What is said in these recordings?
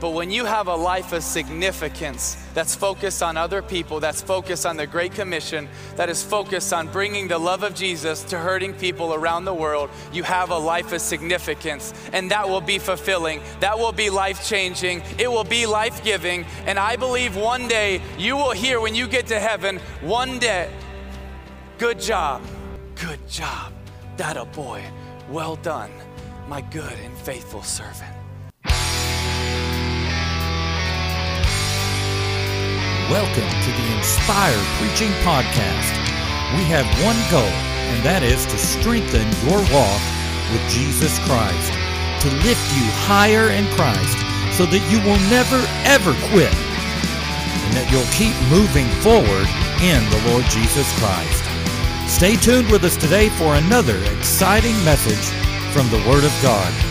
But when you have a life of significance that's focused on other people, that's focused on the Great Commission, that is focused on bringing the love of Jesus to hurting people around the world, you have a life of significance. And that will be fulfilling. That will be life changing. It will be life giving. And I believe one day you will hear when you get to heaven, one day, good job, good job, that a boy, well done, my good and faithful servant. Welcome to the Inspire Preaching Podcast. We have one goal, and that is to strengthen your walk with Jesus Christ, to lift you higher in Christ so that you will never, ever quit, and that you'll keep moving forward in the Lord Jesus Christ. Stay tuned with us today for another exciting message from the Word of God.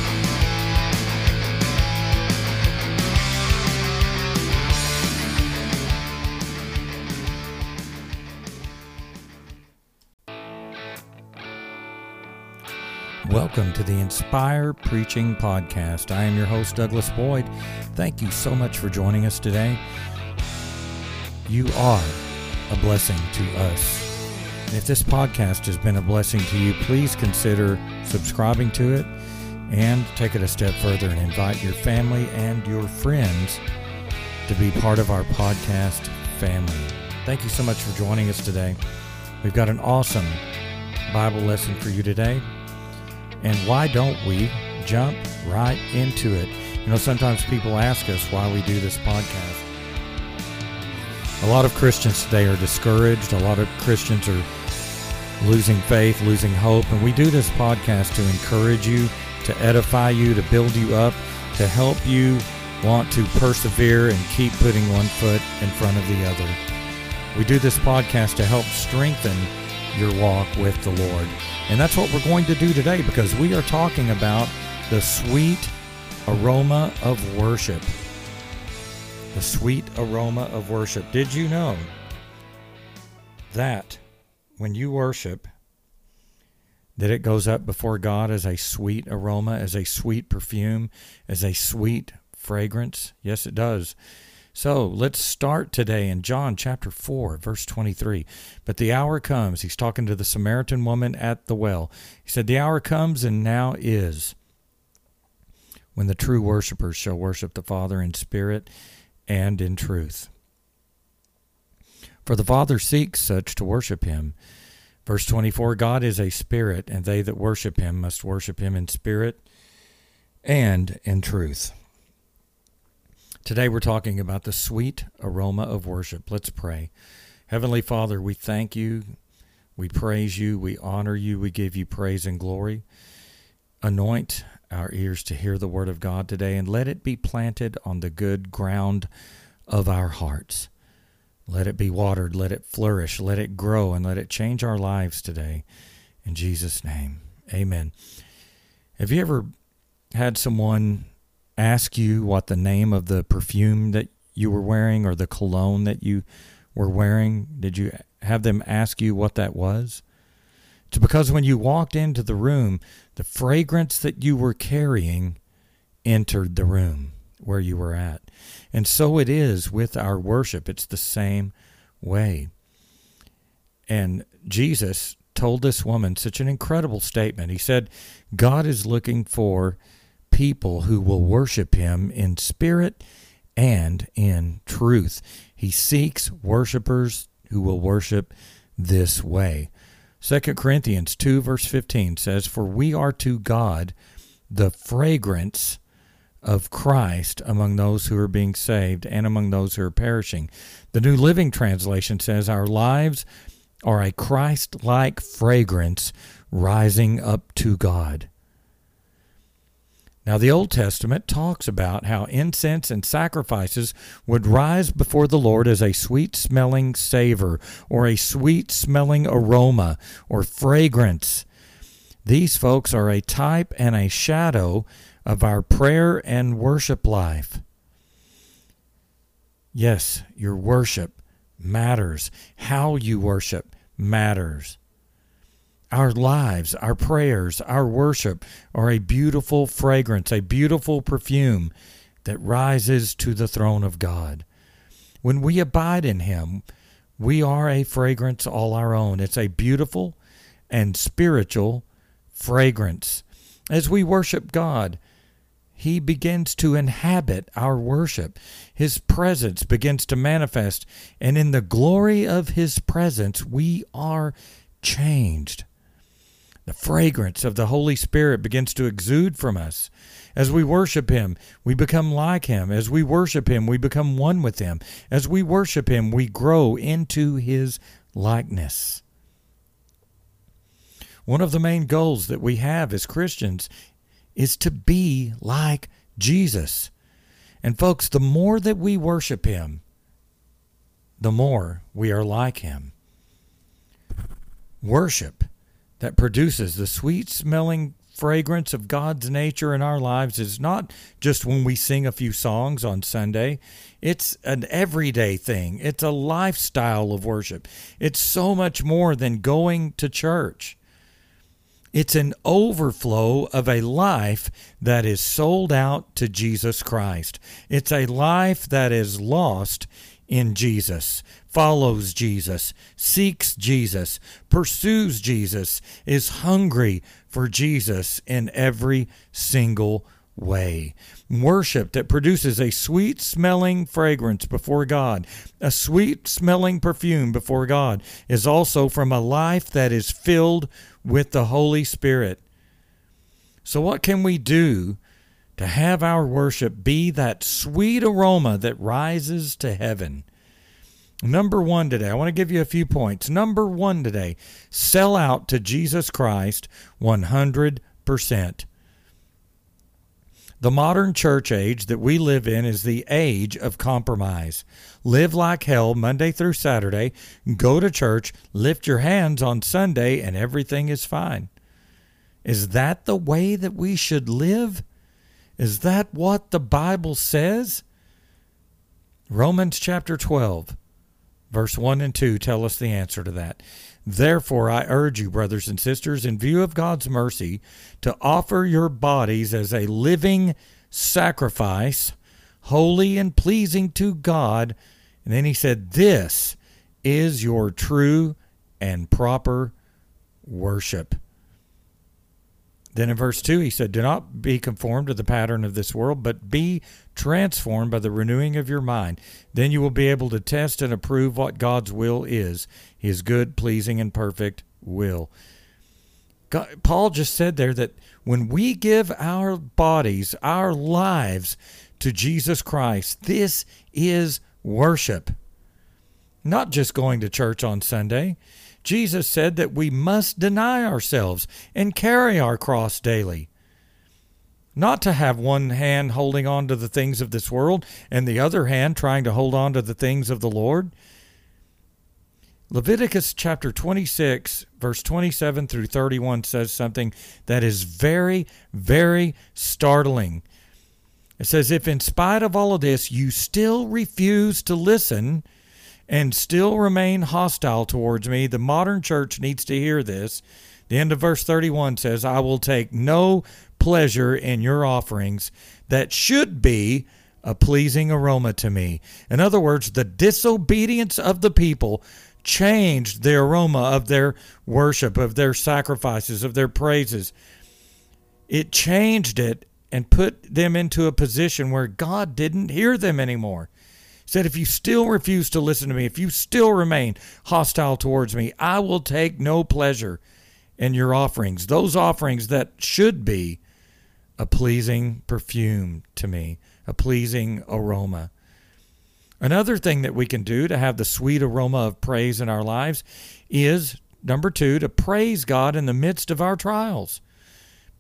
Welcome to the Inspire Preaching Podcast. I am your host, Douglas Boyd. Thank you so much for joining us today. You are a blessing to us. If this podcast has been a blessing to you, please consider subscribing to it and take it a step further and invite your family and your friends to be part of our podcast family. Thank you so much for joining us today. We've got an awesome Bible lesson for you today. And why don't we jump right into it? You know, sometimes people ask us why we do this podcast. A lot of Christians today are discouraged. A lot of Christians are losing faith, losing hope. And we do this podcast to encourage you, to edify you, to build you up, to help you want to persevere and keep putting one foot in front of the other. We do this podcast to help strengthen your walk with the Lord. And that's what we're going to do today because we are talking about the sweet aroma of worship. The sweet aroma of worship. Did you know that when you worship, that it goes up before God as a sweet aroma, as a sweet perfume, as a sweet fragrance? Yes, it does. So let's start today in John chapter 4, verse 23. But the hour comes, he's talking to the Samaritan woman at the well. He said, The hour comes and now is when the true worshipers shall worship the Father in spirit and in truth. For the Father seeks such to worship him. Verse 24 God is a spirit, and they that worship him must worship him in spirit and in truth. Today we're talking about the sweet aroma of worship. Let's pray. Heavenly Father, we thank you, we praise you, we honor you, we give you praise and glory. Anoint our ears to hear the word of God today and let it be planted on the good ground of our hearts. Let it be watered, let it flourish, let it grow, and let it change our lives today. In Jesus' name, amen. Have you ever had someone ask you what the name of the perfume that you were wearing or the cologne that you were wearing? Did you have them ask you what that was? It's because when you walked into the room, the fragrance that you were carrying entered the room where you were at. And so it is with our worship. It's the same way. And Jesus told this woman such an incredible statement. He said, God is looking for people who will worship him in spirit and in truth. He seeks worshipers who will worship this way. 2 Corinthians 2, verse 15 says, For we are to God the fragrance of Christ among those who are being saved and among those who are perishing. The New Living Translation says, Our lives are a Christ like fragrance rising up to God. Now, the Old Testament talks about how incense and sacrifices would rise before the Lord as a sweet smelling savor or a sweet smelling aroma or fragrance. These folks are a type and a shadow of our prayer and worship life. Yes, your worship matters. How you worship matters. Our lives, our prayers, our worship are a beautiful fragrance, a beautiful perfume that rises to the throne of God. When we abide in Him, we are a fragrance all our own. It's a beautiful and spiritual fragrance. As we worship God, He begins to inhabit our worship. His presence begins to manifest, and in the glory of His presence, we are changed. The fragrance of the Holy Spirit begins to exude from us. As we worship Him, we become like Him. As we worship Him, we become one with Him. As we worship Him, we grow into His likeness. One of the main goals that we have as Christians is to be like Jesus. And folks, the more that we worship Him, the more we are like Him. Worship that produces the sweet smelling fragrance of God's nature in our lives is not just when we sing a few songs on Sunday. It's an everyday thing. It's a lifestyle of worship. It's so much more than going to church. It's an overflow of a life that is sold out to Jesus Christ. It's a life that is lost in Jesus, follows Jesus, seeks Jesus, pursues Jesus, is hungry for Jesus in every single way. Worship that produces a sweet smelling fragrance before God, a sweet smelling perfume before God, is also from a life that is filled with the Holy Spirit. So, what can we do to have our worship be that sweet aroma that rises to heaven. Number one today, I want to give you a few points. Number one today, sell out to Jesus Christ 100%. The modern church age that we live in is the age of compromise. Live like hell Monday through Saturday, go to church, lift your hands on Sunday, and everything is fine. Is that the way that we should live? Is that what the Bible says? Romans chapter 12, verse 1 and 2 tell us the answer to that. Therefore, I urge you, brothers and sisters, in view of God's mercy, to offer your bodies as a living sacrifice, holy and pleasing to God. And then he said, This is your true and proper worship. Then in verse 2, he said, Do not be conformed to the pattern of this world, but be transformed by the renewing of your mind. Then you will be able to test and approve what God's will is his good, pleasing, and perfect will. God, Paul just said there that when we give our bodies, our lives to Jesus Christ, this is worship. Not just going to church on Sunday. Jesus said that we must deny ourselves and carry our cross daily. Not to have one hand holding on to the things of this world and the other hand trying to hold on to the things of the Lord. Leviticus chapter 26, verse 27 through 31 says something that is very, very startling. It says, If in spite of all of this you still refuse to listen, and still remain hostile towards me, the modern church needs to hear this. The end of verse 31 says, I will take no pleasure in your offerings that should be a pleasing aroma to me. In other words, the disobedience of the people changed the aroma of their worship, of their sacrifices, of their praises. It changed it and put them into a position where God didn't hear them anymore said, If you still refuse to listen to me, if you still remain hostile towards me, I will take no pleasure in your offerings, those offerings that should be a pleasing perfume to me, a pleasing aroma. Another thing that we can do to have the sweet aroma of praise in our lives is number two, to praise God in the midst of our trials.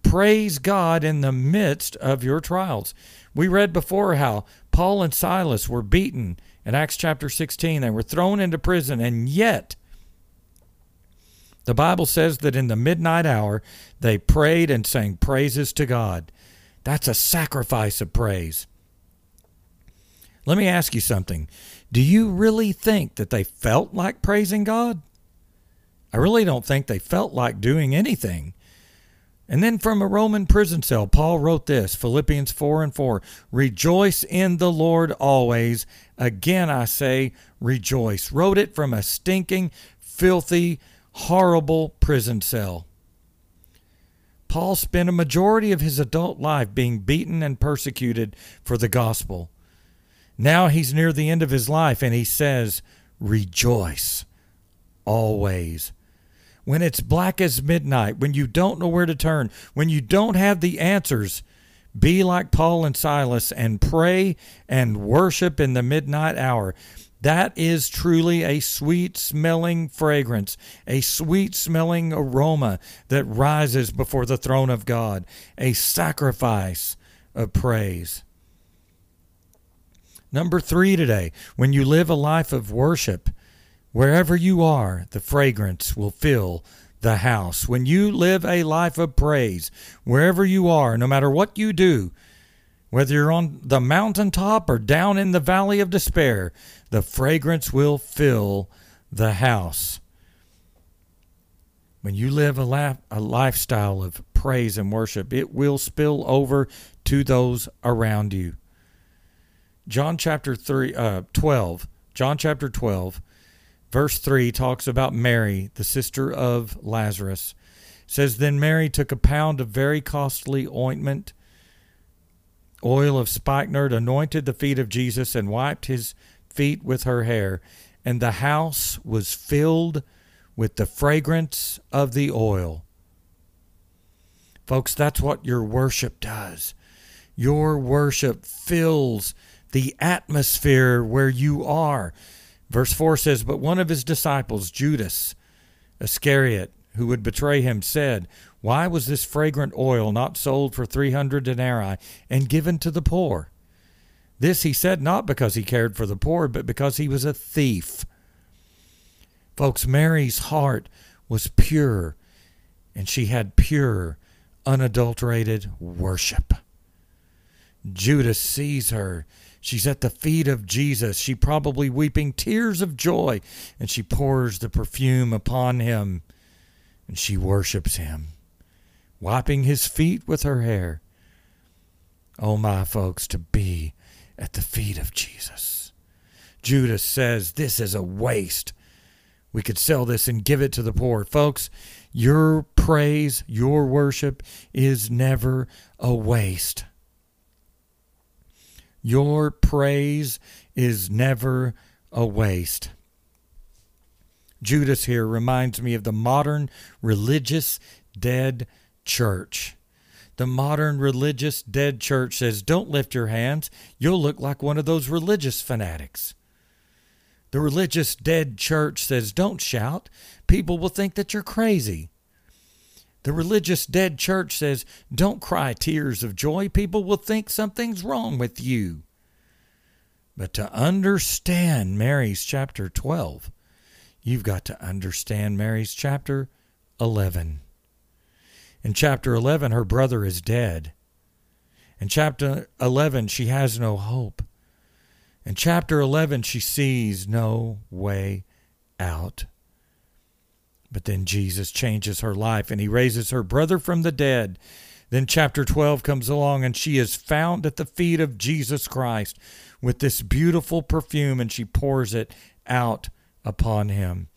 Praise God in the midst of your trials. We read before how Paul and Silas were beaten in Acts chapter 16. They were thrown into prison, and yet the Bible says that in the midnight hour they prayed and sang praises to God. That's a sacrifice of praise. Let me ask you something. Do you really think that they felt like praising God? I really don't think they felt like doing anything. And then from a Roman prison cell, Paul wrote this Philippians 4 and 4 Rejoice in the Lord always. Again, I say, rejoice. Wrote it from a stinking, filthy, horrible prison cell. Paul spent a majority of his adult life being beaten and persecuted for the gospel. Now he's near the end of his life and he says, Rejoice always when it's black as midnight, when you don't know where to turn, when you don't have the answers, be like Paul and Silas and pray and worship in the midnight hour. That is truly a sweet smelling fragrance, a sweet smelling aroma that rises before the throne of God, a sacrifice of praise. Number three today, when you live a life of worship, Wherever you are, the fragrance will fill the house. When you live a life of praise, wherever you are, no matter what you do, whether you're on the mountaintop or down in the valley of despair, the fragrance will fill the house. When you live a, a lifestyle of praise and worship, it will spill over to those around you. John chapter 3, uh, 12, John chapter 12, Verse 3 talks about Mary, the sister of Lazarus. It says, Then Mary took a pound of very costly ointment, oil of spikenard, anointed the feet of Jesus, and wiped his feet with her hair. And the house was filled with the fragrance of the oil. Folks, that's what your worship does. Your worship fills the atmosphere where you are. Verse 4 says, But one of his disciples, Judas Iscariot, who would betray him, said, Why was this fragrant oil not sold for 300 denarii and given to the poor? This he said not because he cared for the poor, but because he was a thief. Folks, Mary's heart was pure, and she had pure, unadulterated worship. Judas sees her She's at the feet of Jesus. She probably weeping tears of joy, and she pours the perfume upon him, and she worships him, wiping his feet with her hair. Oh, my folks, to be at the feet of Jesus. Judas says, This is a waste. We could sell this and give it to the poor. Folks, your praise, your worship is never a waste. Your praise is never a waste. Judas here reminds me of the modern religious dead church. The modern religious dead church says, Don't lift your hands. You'll look like one of those religious fanatics. The religious dead church says, Don't shout. People will think that you're crazy. The religious dead church says, Don't cry tears of joy. People will think something's wrong with you. But to understand Mary's chapter 12, you've got to understand Mary's chapter 11. In chapter 11, her brother is dead. In chapter 11, she has no hope. In chapter 11, she sees no way out. But then Jesus changes her life and he raises her brother from the dead. Then chapter 12 comes along and she is found at the feet of Jesus Christ with this beautiful perfume and she pours it out upon him.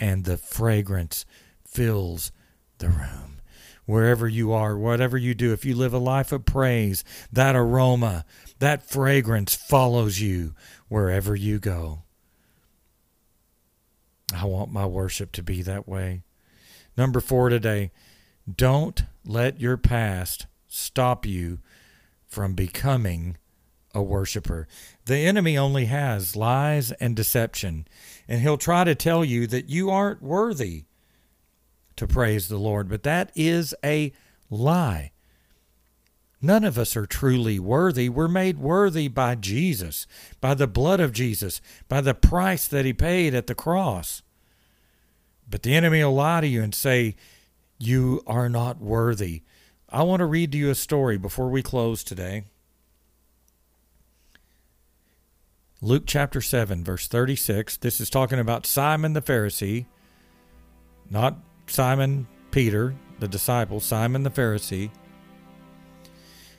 And the fragrance fills the room. Wherever you are, whatever you do, if you live a life of praise, that aroma, that fragrance follows you wherever you go. I want my worship to be that way. Number four today don't let your past stop you from becoming a worshiper. The enemy only has lies and deception, and he'll try to tell you that you aren't worthy to praise the Lord, but that is a lie. None of us are truly worthy. We're made worthy by Jesus, by the blood of Jesus, by the price that he paid at the cross. But the enemy will lie to you and say, You are not worthy. I want to read to you a story before we close today. Luke chapter 7, verse 36. This is talking about Simon the Pharisee, not Simon Peter, the disciple, Simon the Pharisee.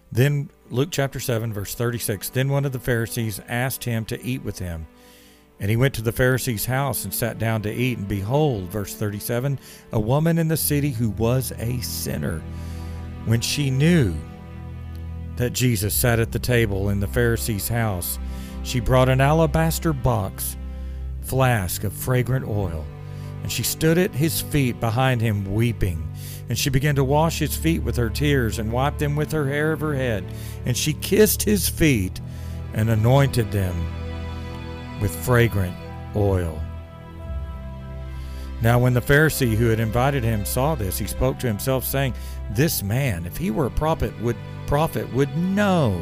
Then, Luke chapter 7, verse 36 Then one of the Pharisees asked him to eat with him. And he went to the Pharisee's house and sat down to eat. And behold, verse 37 a woman in the city who was a sinner. When she knew that Jesus sat at the table in the Pharisee's house, she brought an alabaster box, flask of fragrant oil, and she stood at his feet behind him, weeping. And she began to wash his feet with her tears and wiped them with her hair of her head. And she kissed his feet and anointed them with fragrant oil. Now, when the Pharisee who had invited him saw this, he spoke to himself, saying, This man, if he were a prophet, would prophet would know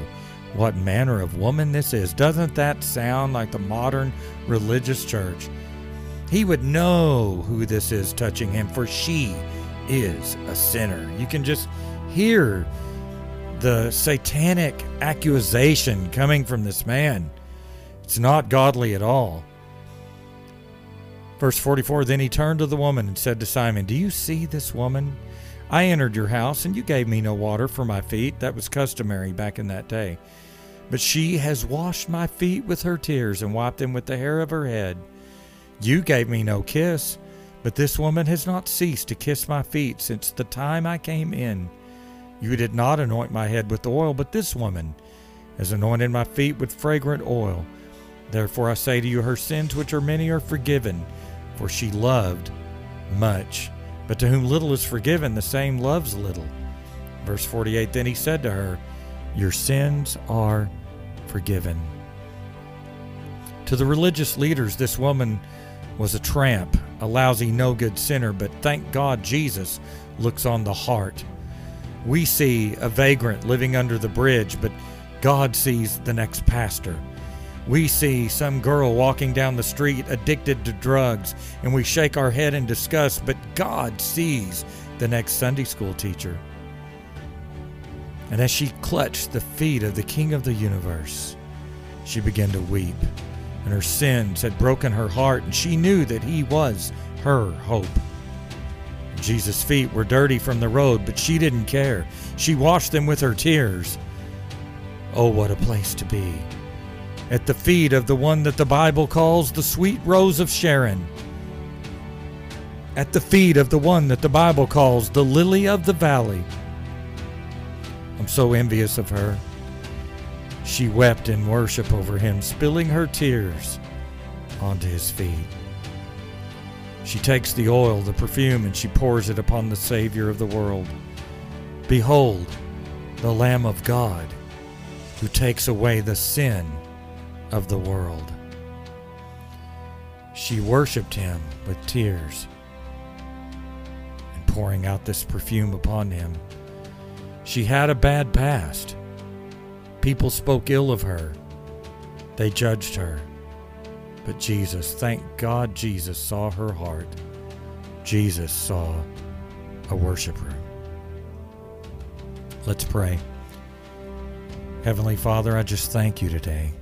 what manner of woman this is. Doesn't that sound like the modern religious church? He would know who this is touching him, for she is a sinner. You can just hear the satanic accusation coming from this man. It's not godly at all. Verse 44 Then he turned to the woman and said to Simon, Do you see this woman? I entered your house, and you gave me no water for my feet. That was customary back in that day. But she has washed my feet with her tears and wiped them with the hair of her head. You gave me no kiss, but this woman has not ceased to kiss my feet since the time I came in. You did not anoint my head with oil, but this woman has anointed my feet with fragrant oil. Therefore I say to you, her sins, which are many, are forgiven, for she loved much. But to whom little is forgiven, the same loves little. Verse 48 Then he said to her, Your sins are forgiven. To the religious leaders, this woman was a tramp, a lousy, no good sinner, but thank God Jesus looks on the heart. We see a vagrant living under the bridge, but God sees the next pastor. We see some girl walking down the street addicted to drugs, and we shake our head in disgust, but God sees the next Sunday school teacher. And as she clutched the feet of the King of the universe, she began to weep, and her sins had broken her heart, and she knew that he was her hope. Jesus' feet were dirty from the road, but she didn't care. She washed them with her tears. Oh, what a place to be! At the feet of the one that the Bible calls the sweet rose of Sharon. At the feet of the one that the Bible calls the lily of the valley. I'm so envious of her. She wept in worship over him, spilling her tears onto his feet. She takes the oil, the perfume, and she pours it upon the Savior of the world. Behold, the Lamb of God who takes away the sin of the world. She worshiped him with tears and pouring out this perfume upon him. She had a bad past. People spoke ill of her, they judged her. But Jesus, thank God Jesus saw her heart. Jesus saw a worshiper. Let's pray. Heavenly Father, I just thank you today.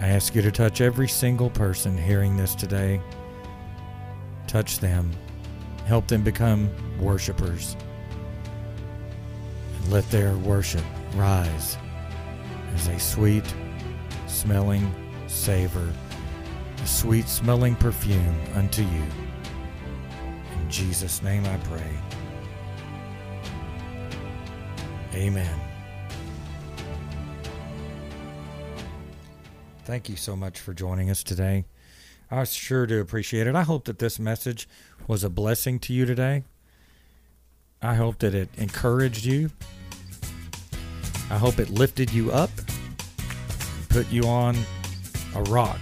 I ask you to touch every single person hearing this today. Touch them. Help them become worshipers. And let their worship rise as a sweet smelling savor a sweet smelling perfume unto you. In Jesus' name I pray. Amen. Thank you so much for joining us today. I sure do appreciate it. I hope that this message was a blessing to you today. I hope that it encouraged you. I hope it lifted you up, put you on a rock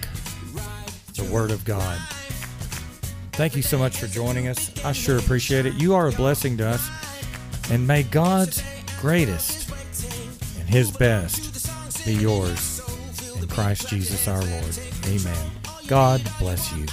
the Word of God. Thank you so much for joining us. I sure appreciate it. You are a blessing to us. And may God's greatest and His best be yours Christ Jesus our Lord. Amen. God bless you.